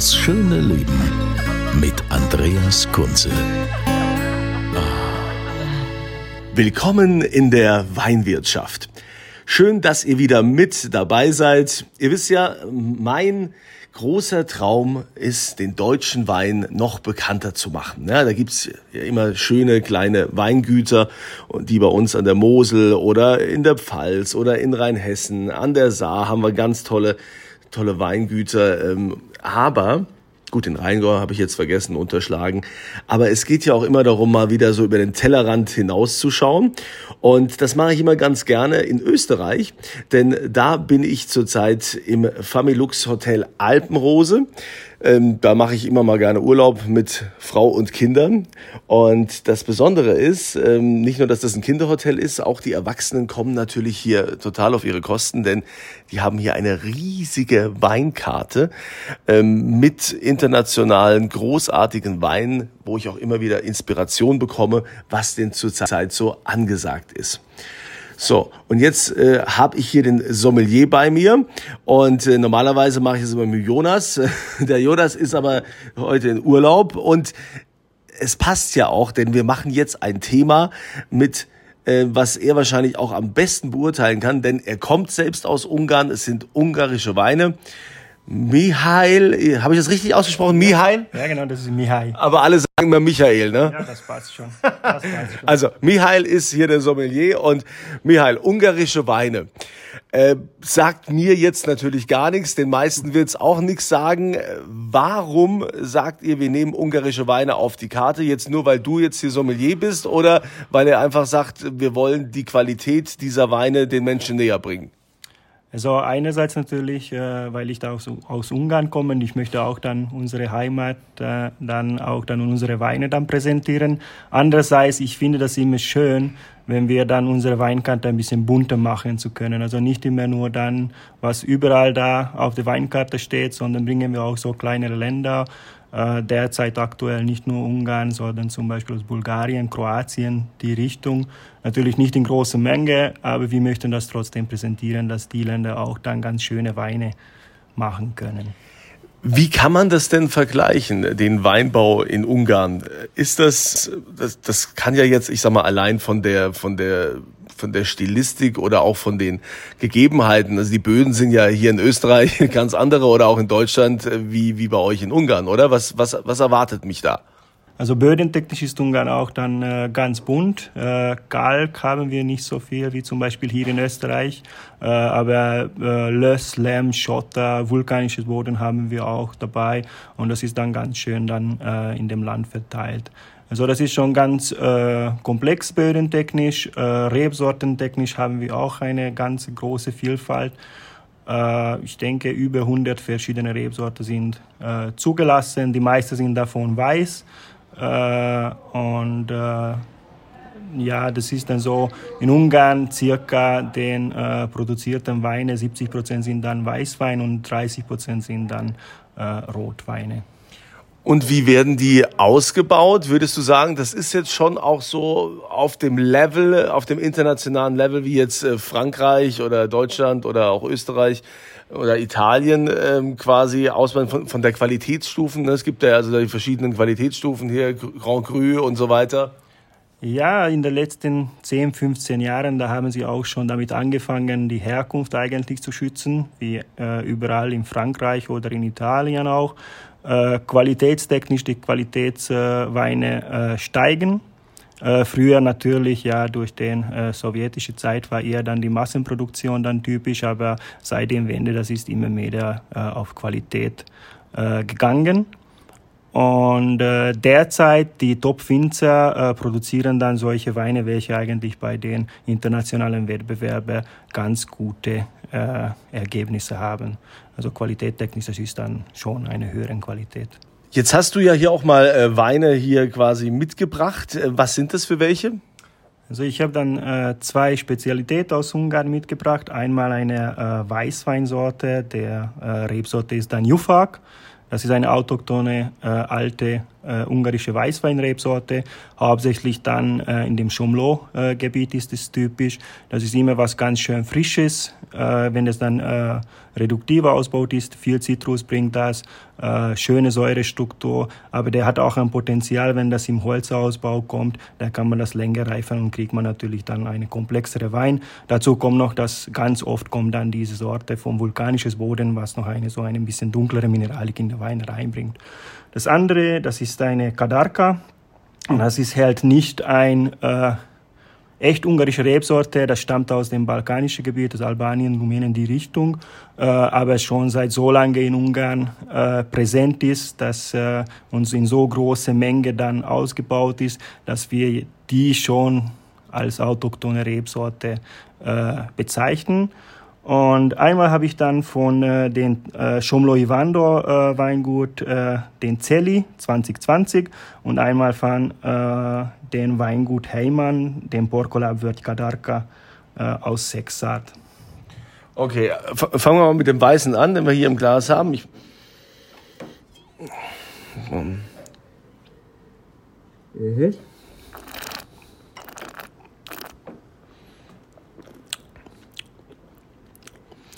Das schöne Leben mit Andreas Kunze. Willkommen in der Weinwirtschaft. Schön, dass ihr wieder mit dabei seid. Ihr wisst ja, mein großer Traum ist, den deutschen Wein noch bekannter zu machen. Ja, da gibt's ja immer schöne kleine Weingüter, die bei uns an der Mosel oder in der Pfalz oder in Rheinhessen, an der Saar haben wir ganz tolle, tolle Weingüter. Ähm, Aber Gut, den Rheingau habe ich jetzt vergessen, unterschlagen. Aber es geht ja auch immer darum, mal wieder so über den Tellerrand hinauszuschauen. Und das mache ich immer ganz gerne in Österreich, denn da bin ich zurzeit im Familux Hotel Alpenrose. Ähm, da mache ich immer mal gerne Urlaub mit Frau und Kindern. Und das Besondere ist, ähm, nicht nur, dass das ein Kinderhotel ist, auch die Erwachsenen kommen natürlich hier total auf ihre Kosten, denn die haben hier eine riesige Weinkarte ähm, mit internationalen, großartigen Weinen, wo ich auch immer wieder Inspiration bekomme, was denn zurzeit so angesagt ist. So, und jetzt äh, habe ich hier den Sommelier bei mir und äh, normalerweise mache ich es immer mit Jonas. Der Jonas ist aber heute in Urlaub und es passt ja auch, denn wir machen jetzt ein Thema mit äh, was er wahrscheinlich auch am besten beurteilen kann, denn er kommt selbst aus Ungarn, es sind ungarische Weine. Mihail, habe ich das richtig ausgesprochen? Mihail? Ja, genau, das ist Mihai. Aber alle sagen immer Michael, ne? Ja, das passt schon. Das passt schon. Also, Michael ist hier der Sommelier und Michael, ungarische Weine. Äh, sagt mir jetzt natürlich gar nichts, den meisten wird's auch nichts sagen. Äh, Warum sagt ihr, wir nehmen ungarische Weine auf die Karte? Jetzt nur, weil du jetzt hier Sommelier bist oder weil er einfach sagt, wir wollen die Qualität dieser Weine den Menschen näher bringen? Also einerseits natürlich, äh, weil ich da aus, aus Ungarn komme und ich möchte auch dann unsere Heimat äh, dann auch dann unsere Weine dann präsentieren. Andererseits, ich finde das immer schön, wenn wir dann unsere Weinkarte ein bisschen bunter machen zu können. Also nicht immer nur dann, was überall da auf der Weinkarte steht, sondern bringen wir auch so kleinere Länder, derzeit aktuell nicht nur Ungarn, sondern zum Beispiel aus Bulgarien, Kroatien, die Richtung. Natürlich nicht in großer Menge, aber wir möchten das trotzdem präsentieren, dass die Länder auch dann ganz schöne Weine machen können. Wie kann man das denn vergleichen, den Weinbau in Ungarn? Ist das, das, das kann ja jetzt, ich sag mal, allein von der, von der, von der Stilistik oder auch von den Gegebenheiten. Also die Böden sind ja hier in Österreich ganz andere oder auch in Deutschland äh, wie, wie bei euch in Ungarn, oder? Was, was, was erwartet mich da? Also bödentechnisch ist Ungarn auch dann äh, ganz bunt. Äh, Kalk haben wir nicht so viel wie zum Beispiel hier in Österreich, äh, aber äh, Löss, Lehm, Schotter, vulkanisches Boden haben wir auch dabei und das ist dann ganz schön dann äh, in dem Land verteilt. Also das ist schon ganz äh, komplex bödentechnisch. Äh, Rebsortentechnisch haben wir auch eine ganz große Vielfalt. Äh, ich denke, über 100 verschiedene Rebsorten sind äh, zugelassen. Die meisten sind davon weiß. Äh, und äh, ja, das ist dann so in Ungarn circa den äh, produzierten Weine, 70 Prozent sind dann Weißwein und 30 Prozent sind dann Rotweine. Und wie werden die ausgebaut? Würdest du sagen, das ist jetzt schon auch so auf dem Level, auf dem internationalen Level wie jetzt äh, Frankreich oder Deutschland oder auch Österreich oder Italien ähm, quasi aus von, von der Qualitätsstufen? ne? Es gibt ja also die verschiedenen Qualitätsstufen hier, Grand Cru und so weiter. Ja, in den letzten 10, 15 Jahren, da haben sie auch schon damit angefangen, die Herkunft eigentlich zu schützen, wie äh, überall in Frankreich oder in Italien auch. Äh, qualitätstechnisch die Qualitätsweine äh, steigen. Äh, früher natürlich, ja, durch den äh, sowjetische Zeit war eher dann die Massenproduktion dann typisch, aber seit dem Wende, das ist immer mehr auf Qualität gegangen. Und äh, derzeit die Top-Winzer äh, produzieren dann solche Weine, welche eigentlich bei den internationalen Wettbewerben ganz gute äh, Ergebnisse haben. Also qualitättechnisch, das ist dann schon eine höhere Qualität. Jetzt hast du ja hier auch mal äh, Weine hier quasi mitgebracht. Äh, was sind das für welche? Also ich habe dann äh, zwei Spezialitäten aus Ungarn mitgebracht. Einmal eine äh, Weißweinsorte, der äh, Rebsorte ist dann Jufak. Das ist eine autochtone äh, alte äh, ungarische Weißweinrebsorte. Hauptsächlich dann äh, in dem Chomlo-Gebiet ist es typisch. Das ist immer was ganz schön Frisches. Äh, wenn es dann äh, reduktiver ausbaut ist, viel Zitrus bringt das, äh, schöne Säurestruktur. Aber der hat auch ein Potenzial, wenn das im Holzausbau kommt, da kann man das länger reifen und kriegt man natürlich dann eine komplexere Wein. Dazu kommt noch, dass ganz oft kommt dann diese Sorte vom vulkanisches Boden, was noch eine so ein bisschen dunklere Mineralik in den Wein reinbringt. Das andere, das ist eine Kadarka. Und das ist halt nicht ein äh, echt ungarische Rebsorte, das stammt aus dem balkanischen Gebiet, aus Albanien, Rumänien, die Richtung, äh, aber schon seit so lange in Ungarn äh, präsent ist, dass äh, uns in so große Menge dann ausgebaut ist, dass wir die schon als autochtone Rebsorte äh, bezeichnen. Und einmal habe ich dann von äh, den äh, Schomlo Ivando äh, Weingut äh, den Zelli 2020 und einmal von äh, den Weingut Heymann, den Porcolab Kadarka äh, aus Sexart. Okay, fangen wir mal mit dem Weißen an, den wir hier im Glas haben. Ich mhm.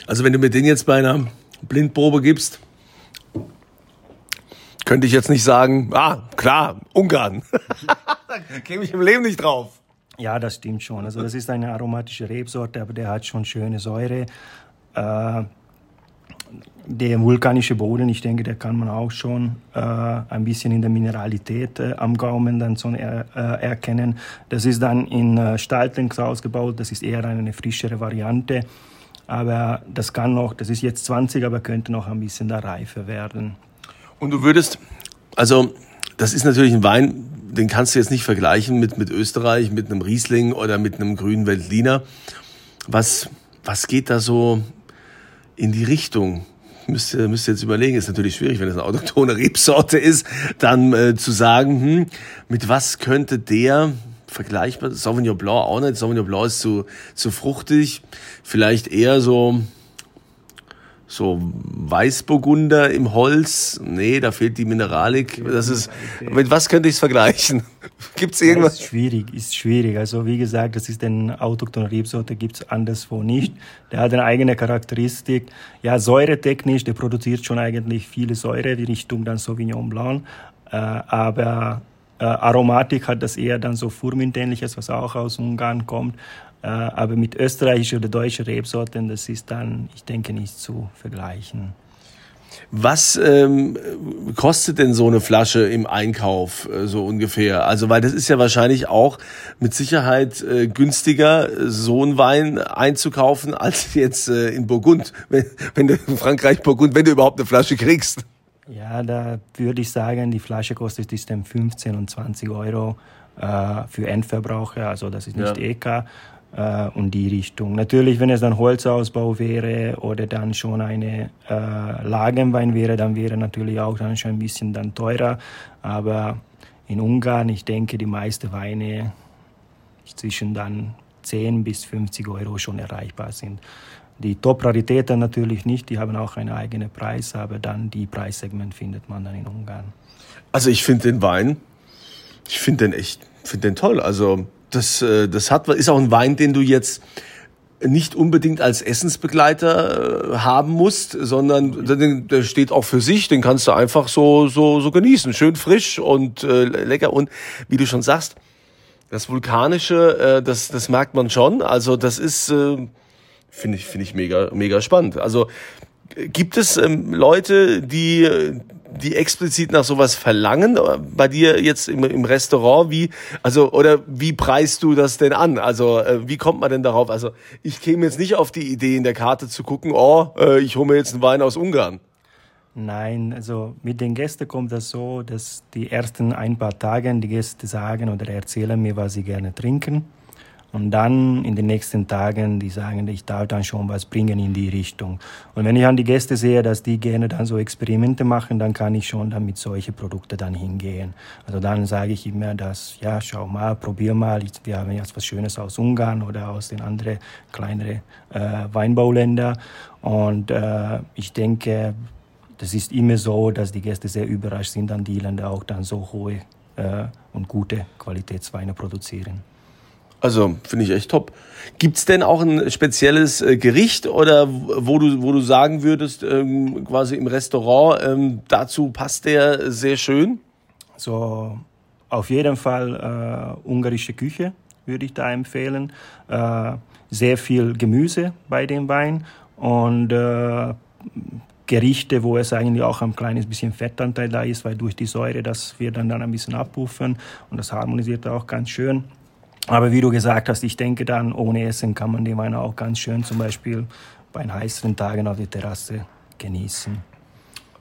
Also wenn du mir den jetzt bei einer Blindprobe gibst, könnte ich jetzt nicht sagen, ah, klar, Ungarn. da käme ich im Leben nicht drauf. Ja, das stimmt schon. Also das ist eine aromatische Rebsorte, aber der hat schon schöne Säure. Äh, der vulkanische Boden, ich denke, der kann man auch schon äh, ein bisschen in der Mineralität äh, am Gaumen dann so er, äh, erkennen. Das ist dann in äh, Stahltanks ausgebaut, das ist eher eine frischere Variante. Aber das kann noch, das ist jetzt 20, aber könnte noch ein bisschen da reifer werden. Und du würdest, also das ist natürlich ein Wein, den kannst du jetzt nicht vergleichen mit, mit Österreich, mit einem Riesling oder mit einem grünen Veltliner. Was, was geht da so in die Richtung? Müsst ihr, müsst ihr jetzt überlegen, ist natürlich schwierig, wenn es eine autochtone Rebsorte ist, dann äh, zu sagen, hm, mit was könnte der vergleichbar. Sauvignon Blanc auch nicht. Sauvignon Blanc ist zu, zu fruchtig. Vielleicht eher so, so Weißburgunder im Holz. Nee, da fehlt die Mineralik. Das ist, mit was könnte ich es vergleichen? Gibt es irgendwas? Ist schwierig, ist schwierig. Also wie gesagt, das ist ein autochthoner Rebsorte, gibt es anderswo nicht. Der hat eine eigene Charakteristik. Ja, säuretechnisch, der produziert schon eigentlich viele Säure, die Richtung dann Sauvignon Blanc. Äh, aber äh, Aromatik hat das eher dann so Furmintähnliches, was auch aus Ungarn kommt. Äh, aber mit österreichischer oder deutscher Rebsorten, das ist dann, ich denke, nicht zu vergleichen. Was ähm, kostet denn so eine Flasche im Einkauf äh, so ungefähr? Also, weil das ist ja wahrscheinlich auch mit Sicherheit äh, günstiger, so einen Wein einzukaufen, als jetzt äh, in Burgund, wenn, wenn du in Frankreich Burgund, wenn du überhaupt eine Flasche kriegst. Ja, da würde ich sagen, die Flasche kostet ist 15 und 20 Euro äh, für Endverbraucher, also das ist nicht ja. EK äh, und die Richtung. Natürlich, wenn es dann Holzausbau wäre oder dann schon eine äh, Lagenwein wäre, dann wäre natürlich auch dann schon ein bisschen dann teurer. Aber in Ungarn, ich denke, die meisten Weine zwischen dann 10 bis 50 Euro schon erreichbar sind. Die Top-Raritäten natürlich nicht, die haben auch einen eigenen Preis, aber dann die Preissegment findet man dann in Ungarn. Also ich finde den Wein, ich finde den echt, finde den toll. Also das, äh, das hat, ist auch ein Wein, den du jetzt nicht unbedingt als Essensbegleiter äh, haben musst, sondern der steht auch für sich, den kannst du einfach so, so, so genießen. Schön frisch und äh, lecker. Und wie du schon sagst, das Vulkanische, das, das merkt man schon. Also das ist, Finde ich, finde ich mega, mega spannend. Also gibt es ähm, Leute, die, die explizit nach sowas verlangen? Bei dir jetzt im, im Restaurant, wie, also, oder wie preist du das denn an? Also, äh, wie kommt man denn darauf? Also, ich käme jetzt nicht auf die Idee, in der Karte zu gucken, oh, äh, ich hole mir jetzt einen Wein aus Ungarn. Nein, also mit den Gästen kommt das so, dass die ersten ein paar Tage die Gäste sagen oder erzählen mir, was sie gerne trinken. Und dann in den nächsten Tagen, die sagen, ich darf dann schon was bringen in die Richtung. Und wenn ich an die Gäste sehe, dass die gerne dann so Experimente machen, dann kann ich schon dann mit solchen Produkten dann hingehen. Also dann sage ich immer, dass, ja, schau mal, probier mal, wir haben jetzt was Schönes aus Ungarn oder aus den anderen kleineren äh, Weinbauländern. Und äh, ich denke, das ist immer so, dass die Gäste sehr überrascht sind, an die Länder auch dann so hohe äh, und gute Qualitätsweine produzieren. Also finde ich echt top. Gibt's denn auch ein spezielles äh, Gericht oder wo du, wo du sagen würdest, ähm, quasi im Restaurant, ähm, dazu passt der sehr schön? So auf jeden Fall äh, ungarische Küche würde ich da empfehlen. Äh, sehr viel Gemüse bei dem Wein und äh, Gerichte, wo es eigentlich auch ein kleines bisschen Fettanteil da ist, weil durch die Säure, das wir dann, dann ein bisschen abpuffern und das harmonisiert auch ganz schön. Aber wie du gesagt hast, ich denke dann, ohne Essen kann man den Wein auch ganz schön zum Beispiel bei heißen Tagen auf der Terrasse genießen.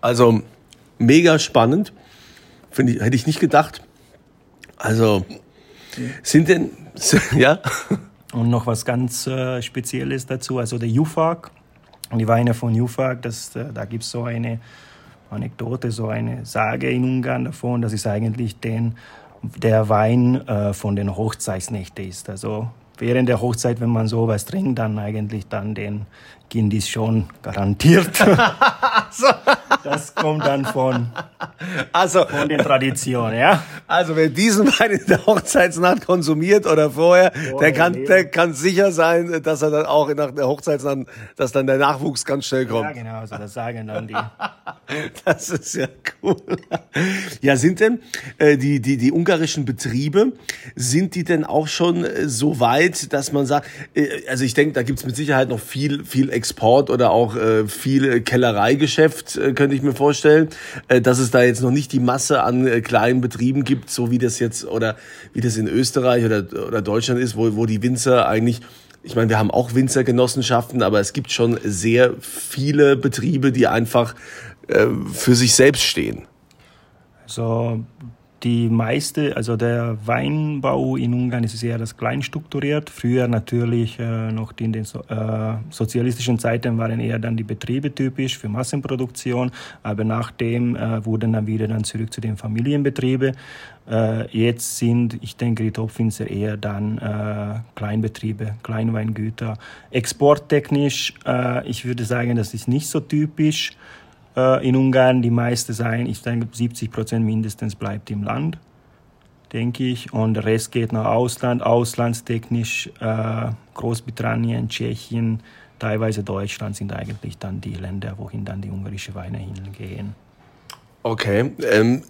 Also mega spannend. Finde ich, hätte ich nicht gedacht. Also sind denn, ja? Und noch was ganz äh, Spezielles dazu, also der Jufag, die Weine von Jufag, das, äh, da gibt es so eine Anekdote, so eine Sage in Ungarn davon, das ist eigentlich den der Wein äh, von den Hochzeitsnächten ist. Also während der Hochzeit, wenn man sowas trinkt, dann eigentlich dann den Kindis schon garantiert. das kommt dann von, also, von den Traditionen, ja. Also wer diesen Wein in der Hochzeitsnacht konsumiert oder vorher, vorher der kann, der kann sicher sein, dass er dann auch nach der Hochzeitsnacht, dass dann der Nachwuchs ganz schnell kommt. Ja, genau, also das sagen dann die. das ist ja cool. Ja, sind denn äh, die, die, die ungarischen Betriebe, sind die denn auch schon äh, so weit, dass man sagt, äh, also ich denke, da gibt's mit Sicherheit noch viel, viel Export oder auch äh, viel Kellereigeschäft, äh, könnte ich mir vorstellen, äh, dass es da jetzt noch nicht die Masse an äh, kleinen Betrieben gibt, so wie das jetzt oder wie das in Österreich oder, oder Deutschland ist, wo, wo die Winzer eigentlich ich meine, wir haben auch Winzergenossenschaften, aber es gibt schon sehr viele Betriebe, die einfach äh, für sich selbst stehen. Also die meiste, also der Weinbau in Ungarn ist sehr das klein strukturiert. Früher natürlich äh, noch in den so, äh, sozialistischen Zeiten waren eher dann die Betriebe typisch für Massenproduktion, aber nachdem äh, wurden dann wieder dann zurück zu den Familienbetrieben. Äh, jetzt sind, ich denke, die Topfinzer eher dann äh, Kleinbetriebe, Kleinweingüter. Exporttechnisch, äh, ich würde sagen, das ist nicht so typisch äh, in Ungarn. Die meiste sein, ich denke 70 Prozent mindestens bleibt im Land, denke ich. Und der Rest geht nach Ausland, auslandstechnisch äh, Großbritannien, Tschechien, teilweise Deutschland sind eigentlich dann die Länder, wohin dann die ungarische Weine hingehen. Okay, ähm,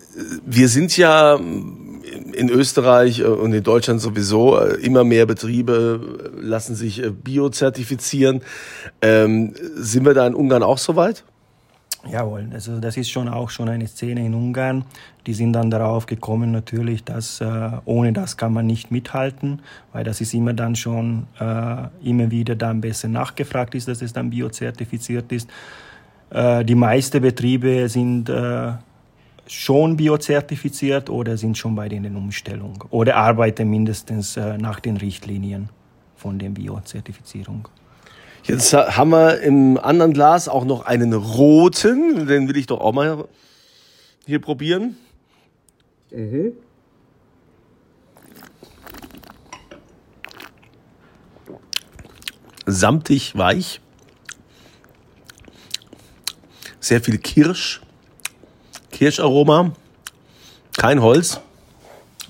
wir sind ja in Österreich und in Deutschland sowieso äh, immer mehr Betriebe lassen sich äh, biozertifizieren. Ähm, sind wir da in Ungarn auch so weit? Jawohl, also das ist schon auch schon eine Szene in Ungarn. Die sind dann darauf gekommen natürlich, dass äh, ohne das kann man nicht mithalten, weil das ist immer dann schon äh, immer wieder dann besser nachgefragt ist, dass es dann biozertifiziert ist. Äh, die meisten Betriebe sind äh, schon biozertifiziert oder sind schon bei denen Umstellung oder arbeiten mindestens äh, nach den Richtlinien von der Biozertifizierung. Jetzt haben wir im anderen Glas auch noch einen roten. Den will ich doch auch mal hier probieren. Mhm. Samtig weich. Sehr viel Kirsch. Kirscharoma. Kein Holz.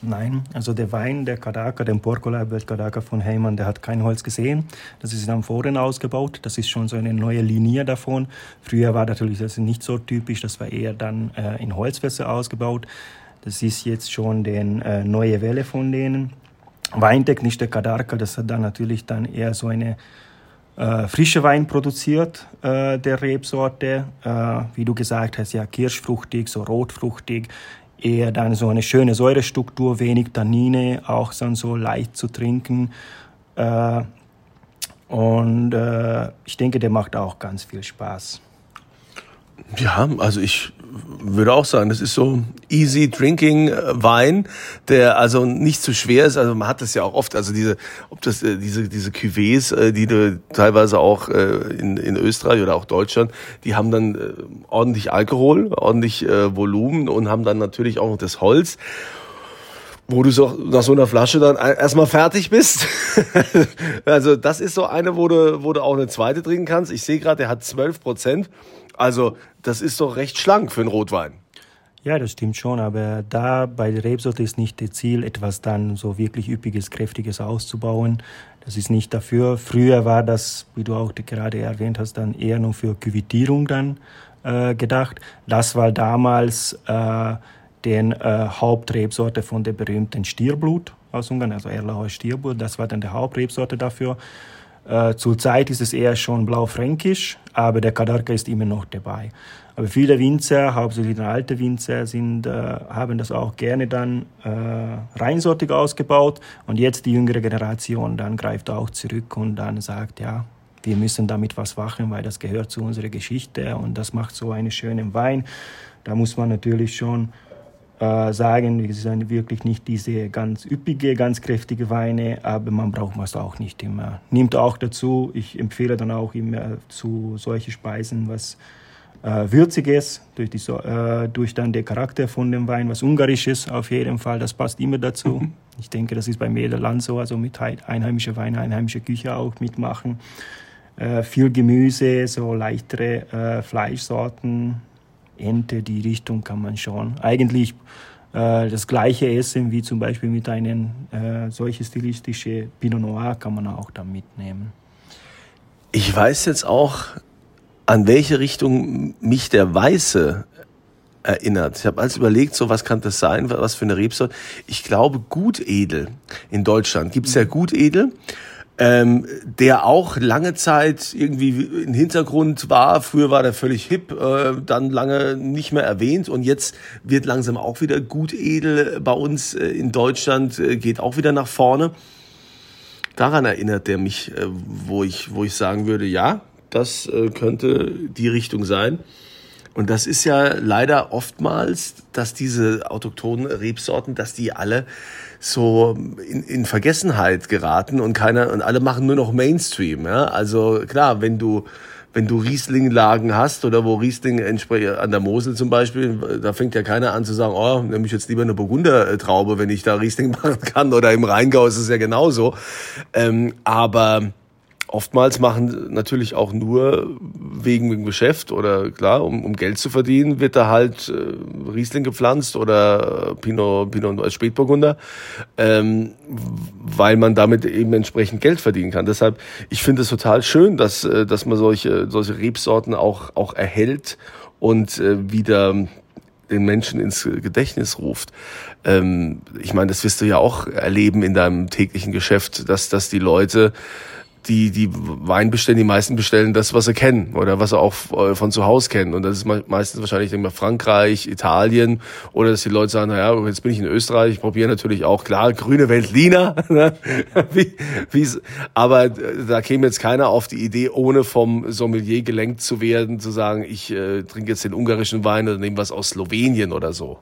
Nein, also der Wein, der Kadaka, den Porcola Kadaka von Heymann, der hat kein Holz gesehen. Das ist am Foren ausgebaut. Das ist schon so eine neue Linie davon. Früher war natürlich das nicht so typisch. Das war eher dann äh, in Holzfässer ausgebaut. Das ist jetzt schon die äh, neue Welle von denen. Weintechnisch der Kadarka, das hat dann natürlich dann eher so eine äh, frische Wein produziert, äh, der Rebsorte. Äh, wie du gesagt hast, ja, kirschfruchtig, so rotfruchtig eher dann so eine schöne Säurestruktur, wenig Tannine, auch dann so leicht zu trinken. Äh, und äh, ich denke, der macht auch ganz viel Spaß. Ja, also ich würde auch sagen, das ist so easy drinking äh, Wein, der also nicht zu schwer ist. Also man hat das ja auch oft, also diese, ob das äh, diese diese Cuvées, äh, die du teilweise auch in, in Österreich oder auch Deutschland, die haben dann ordentlich Alkohol, ordentlich Volumen und haben dann natürlich auch noch das Holz wo du so nach so einer Flasche dann erstmal fertig bist. also das ist so eine, wo du, wo du auch eine zweite trinken kannst. Ich sehe gerade, der hat 12 Prozent. Also das ist doch recht schlank für einen Rotwein. Ja, das stimmt schon, aber da bei der Rebsorte ist nicht das Ziel, etwas dann so wirklich üppiges, kräftiges auszubauen. Das ist nicht dafür. Früher war das, wie du auch gerade erwähnt hast, dann eher nur für Küvitierung dann äh, gedacht. Das war damals äh, den äh, Hauptrebsorte von der berühmten Stierblut aus Ungarn, also Erlauer Stierblut. Das war dann die Hauptrebsorte dafür. Äh, Zurzeit ist es eher schon blau-fränkisch, aber der Kadarka ist immer noch dabei. Aber viele Winzer, hauptsächlich alte Winzer, sind, äh, haben das auch gerne dann äh, reinsortig ausgebaut. Und jetzt die jüngere Generation dann greift auch zurück und dann sagt, ja, wir müssen damit was machen, weil das gehört zu unserer Geschichte und das macht so einen schönen Wein. Da muss man natürlich schon äh, sagen, es sind wirklich nicht diese ganz üppige, ganz kräftige Weine, aber man braucht es auch nicht immer. Nimmt auch dazu, ich empfehle dann auch immer zu solche Speisen was äh, Würziges, durch, die, äh, durch dann den Charakter von dem Wein, was Ungarisches auf jeden Fall, das passt immer dazu. Mhm. Ich denke, das ist bei jedem Land so, also mit einheimischer Weine, einheimischer Küche auch mitmachen. Äh, viel Gemüse, so leichtere äh, Fleischsorten, Ente, die Richtung kann man schon. Eigentlich äh, das gleiche essen wie zum Beispiel mit einem äh, solche stilistische Pinot Noir kann man auch da mitnehmen. Ich weiß jetzt auch, an welche Richtung mich der Weiße erinnert. Ich habe alles überlegt, so was kann das sein, was für eine Rebsorte. Ich glaube Gutedel in Deutschland. Gibt es ja Gutedel ähm, der auch lange Zeit irgendwie im Hintergrund war. Früher war der völlig hip, äh, dann lange nicht mehr erwähnt und jetzt wird langsam auch wieder gut edel bei uns äh, in Deutschland, äh, geht auch wieder nach vorne. Daran erinnert der mich, äh, wo, ich, wo ich sagen würde, ja, das äh, könnte die Richtung sein. Und das ist ja leider oftmals, dass diese autochthonen Rebsorten, dass die alle so in, in Vergessenheit geraten und keiner und alle machen nur noch Mainstream. Ja? Also klar, wenn du wenn du Riesling-Lagen hast oder wo Riesling an der Mosel zum Beispiel, da fängt ja keiner an zu sagen, oh, nehme ich jetzt lieber eine Burgundertraube, wenn ich da Riesling machen kann. Oder im Rheingau ist es ja genauso. Ähm, aber oftmals machen natürlich auch nur wegen dem Geschäft oder klar, um, um Geld zu verdienen, wird da halt äh, Riesling gepflanzt oder Pinot, Pinot als Spätburgunder, ähm, weil man damit eben entsprechend Geld verdienen kann. Deshalb, ich finde es total schön, dass, äh, dass man solche, solche Rebsorten auch, auch erhält und äh, wieder den Menschen ins Gedächtnis ruft. Ähm, ich meine, das wirst du ja auch erleben in deinem täglichen Geschäft, dass, dass die Leute die, die Wein bestellen, die meisten bestellen das, was sie kennen oder was sie auch äh, von zu Hause kennen. Und das ist meistens wahrscheinlich denke mal, Frankreich, Italien oder dass die Leute sagen, naja, jetzt bin ich in Österreich, ich probiere natürlich auch, klar, grüne Veltliner. Ne? wie, aber äh, da käme jetzt keiner auf die Idee, ohne vom Sommelier gelenkt zu werden, zu sagen, ich äh, trinke jetzt den ungarischen Wein oder nehme was aus Slowenien oder so.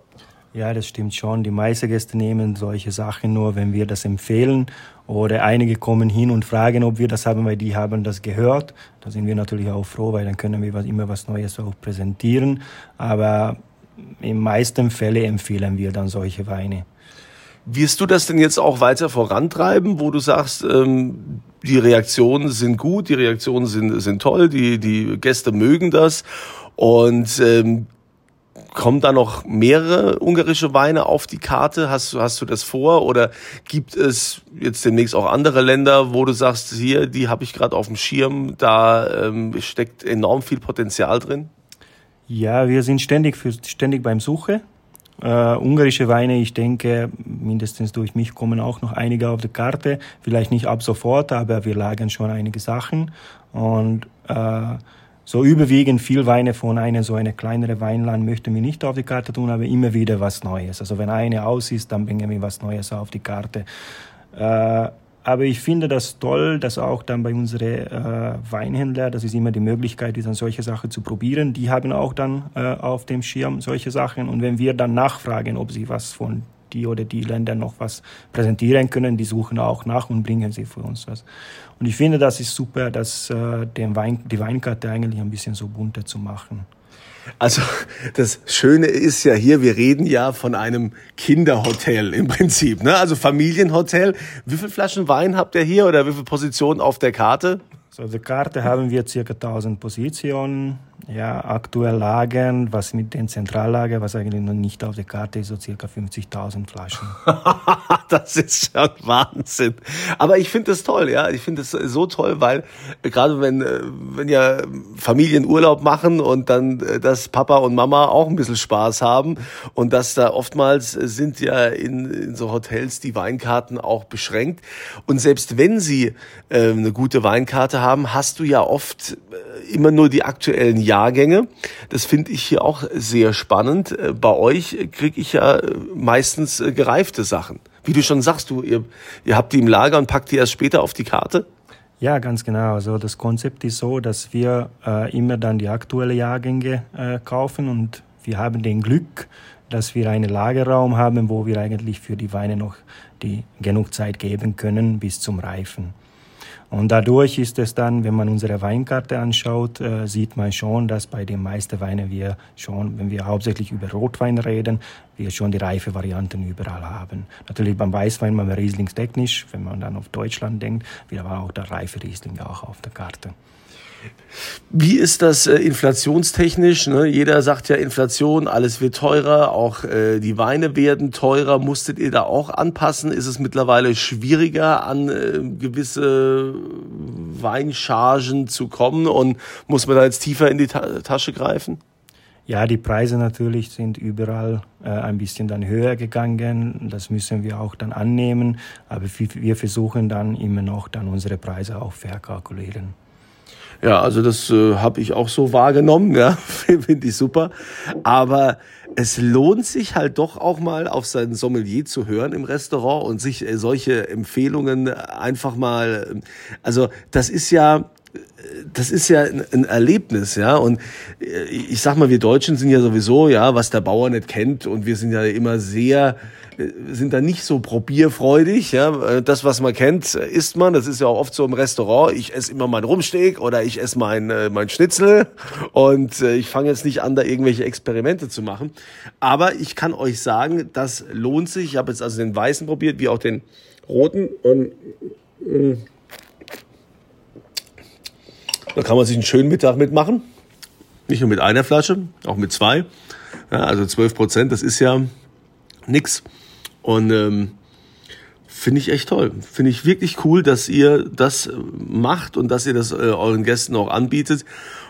Ja, das stimmt schon. Die meisten Gäste nehmen solche Sachen nur, wenn wir das empfehlen. Oder einige kommen hin und fragen, ob wir das haben, weil die haben das gehört. Da sind wir natürlich auch froh, weil dann können wir immer was Neues auch präsentieren. Aber in meisten Fällen empfehlen wir dann solche Weine. Wirst du das denn jetzt auch weiter vorantreiben, wo du sagst, ähm, die Reaktionen sind gut, die Reaktionen sind, sind toll, die, die Gäste mögen das und ähm, kommen da noch mehrere ungarische Weine auf die Karte? Hast, hast du das vor? Oder gibt es jetzt demnächst auch andere Länder, wo du sagst, hier, die habe ich gerade auf dem Schirm, da ähm, steckt enorm viel Potenzial drin? Ja, wir sind ständig, für, ständig beim Suche. Uh, ungarische Weine, ich denke, mindestens durch mich kommen auch noch einige auf die Karte. Vielleicht nicht ab sofort, aber wir lagern schon einige Sachen. Und uh, so überwiegend viel Weine von einem so eine kleinere Weinland möchten wir nicht auf die Karte tun, aber immer wieder was Neues. Also wenn eine aus ist, dann bringen wir was Neues auf die Karte. Äh, aber ich finde das toll, dass auch dann bei unseren äh, Weinhändlern, dass es immer die Möglichkeit ist, solche Sachen zu probieren. Die haben auch dann äh, auf dem Schirm solche Sachen. Und wenn wir dann nachfragen, ob sie was von die oder die Länder noch was präsentieren können, die suchen auch nach und bringen sie für uns was. Und ich finde, das ist super, dass äh, den Wein, die Weinkarte eigentlich ein bisschen so bunter zu machen. Also das Schöne ist ja hier, wir reden ja von einem Kinderhotel im Prinzip, ne? Also Familienhotel. Wie viele Flaschen Wein habt ihr hier oder wie viele Positionen auf der Karte? So, auf der Karte haben wir circa 1000 Positionen ja, aktuell lagen, was mit den Zentrallager, was eigentlich noch nicht auf der Karte ist, so circa 50.000 Flaschen. das ist schon Wahnsinn. Aber ich finde das toll, ja. Ich finde das so toll, weil äh, gerade wenn, äh, wenn ja Familien Urlaub machen und dann, äh, dass Papa und Mama auch ein bisschen Spaß haben und dass da oftmals sind ja in, in so Hotels die Weinkarten auch beschränkt. Und selbst wenn sie äh, eine gute Weinkarte haben, hast du ja oft immer nur die aktuellen Jahrgänge. Das finde ich hier auch sehr spannend. Äh, bei euch kriege ich ja äh, meistens äh, gereifte Sachen. Wie du schon sagst, du, ihr, ihr habt die im Lager und packt die erst später auf die Karte? Ja, ganz genau. Also das Konzept ist so, dass wir äh, immer dann die aktuellen Jahrgänge äh, kaufen und wir haben den Glück, dass wir einen Lagerraum haben, wo wir eigentlich für die Weine noch die genug Zeit geben können bis zum Reifen. Und dadurch ist es dann, wenn man unsere Weinkarte anschaut, äh, sieht man schon, dass bei den meisten Weinen wir schon, wenn wir hauptsächlich über Rotwein reden, wir schon die reife Varianten überall haben. Natürlich beim Weißwein man Rieslingstechnisch, wenn man dann auf Deutschland denkt, wir haben auch der reife Riesling auch auf der Karte. Wie ist das äh, inflationstechnisch? Ne? Jeder sagt ja Inflation, alles wird teurer, auch äh, die Weine werden teurer. Musstet ihr da auch anpassen? Ist es mittlerweile schwieriger, an äh, gewisse Weinchargen zu kommen und muss man da jetzt tiefer in die Ta Tasche greifen? Ja, die Preise natürlich sind überall äh, ein bisschen dann höher gegangen. Das müssen wir auch dann annehmen. Aber wir versuchen dann immer noch dann unsere Preise auch verkalkulieren. Ja, also das äh, habe ich auch so wahrgenommen, ja, finde ich super. Aber es lohnt sich halt doch auch mal auf seinen Sommelier zu hören im Restaurant und sich äh, solche Empfehlungen einfach mal, äh, also das ist ja das ist ja ein Erlebnis, ja. Und äh, ich sag mal, wir Deutschen sind ja sowieso, ja, was der Bauer nicht kennt. Und wir sind ja immer sehr, äh, sind da nicht so probierfreudig, ja. Äh, das, was man kennt, isst man. Das ist ja auch oft so im Restaurant. Ich esse immer mein Rumsteak oder ich esse mein, mein Schnitzel. Und ich fange jetzt nicht an, da irgendwelche Experimente zu machen. Aber ich kann euch sagen, das lohnt sich. Ich habe jetzt also den weißen probiert, wie auch den roten. Und da kann man sich einen schönen Mittag mitmachen. Nicht nur mit einer Flasche, auch mit zwei. Ja, also 12 Prozent, das ist ja nix. Und ähm, finde ich echt toll. Finde ich wirklich cool, dass ihr das macht und dass ihr das äh, euren Gästen auch anbietet.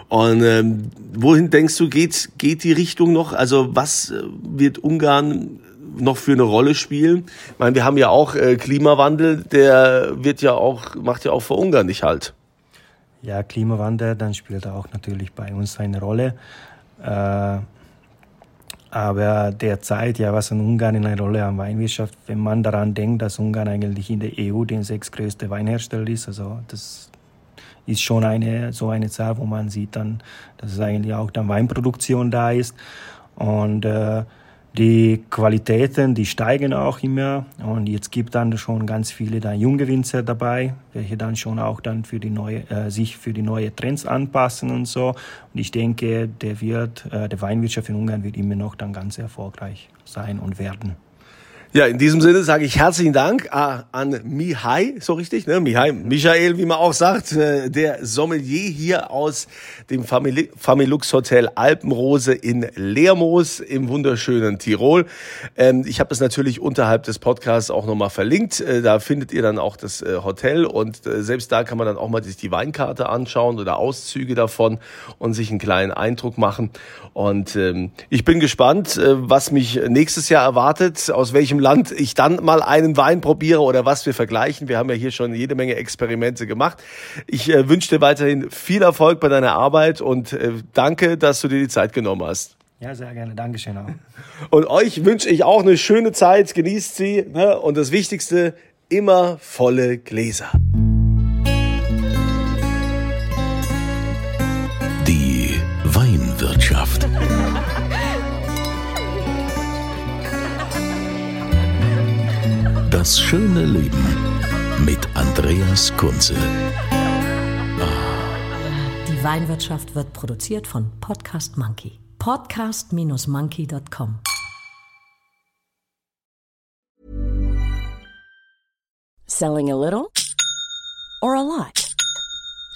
Und ähm, wohin denkst du, geht, geht die Richtung noch? Also was äh, wird Ungarn noch für eine Rolle spielen? Ich meine, wir haben ja auch äh, Klimawandel, der wird ja auch, macht ja auch für Ungarn nicht halt. Ja, Klimawandel, dann spielt auch natürlich bei uns eine Rolle. Äh, aber derzeit, ja, was in Ungarn in eine Rolle an Weinwirtschaft, wenn man daran denkt, dass Ungarn eigentlich in der EU der sechstgrößte Weinhersteller ist, also das ist schon eine, so eine Zahl, wo man sieht dann, dass es eigentlich auch dann Weinproduktion da ist. Und äh, die Qualitäten, die steigen auch immer und jetzt gibt dann schon ganz viele dann junge Winzer dabei, welche dann schon auch dann für die neue, äh, sich für die neue Trends anpassen und so. Und ich denke, der wird, äh, der Weinwirtschaft in Ungarn wird immer noch dann ganz erfolgreich sein und werden. Ja, in diesem Sinne sage ich herzlichen Dank äh, an Mihai, so richtig, ne? Mihai, Michael, wie man auch sagt, äh, der Sommelier hier aus dem Familux Hotel Alpenrose in Lermoos im wunderschönen Tirol. Ähm, ich habe es natürlich unterhalb des Podcasts auch nochmal verlinkt. Äh, da findet ihr dann auch das Hotel und selbst da kann man dann auch mal sich die Weinkarte anschauen oder Auszüge davon und sich einen kleinen Eindruck machen. Und ähm, ich bin gespannt, was mich nächstes Jahr erwartet, aus welchem Land ich dann mal einen Wein probiere oder was wir vergleichen. Wir haben ja hier schon jede Menge Experimente gemacht. Ich äh, wünsche dir weiterhin viel Erfolg bei deiner Arbeit und äh, danke, dass du dir die Zeit genommen hast. Ja, sehr gerne. Dankeschön auch. Und euch wünsche ich auch eine schöne Zeit. Genießt sie. Ne? Und das Wichtigste, immer volle Gläser. Die Weinwirtschaft. Das schöne Leben mit Andreas Kunze. Die Weinwirtschaft wird produziert von Podcast Monkey. Podcast-monkey.com. Selling a little or a lot?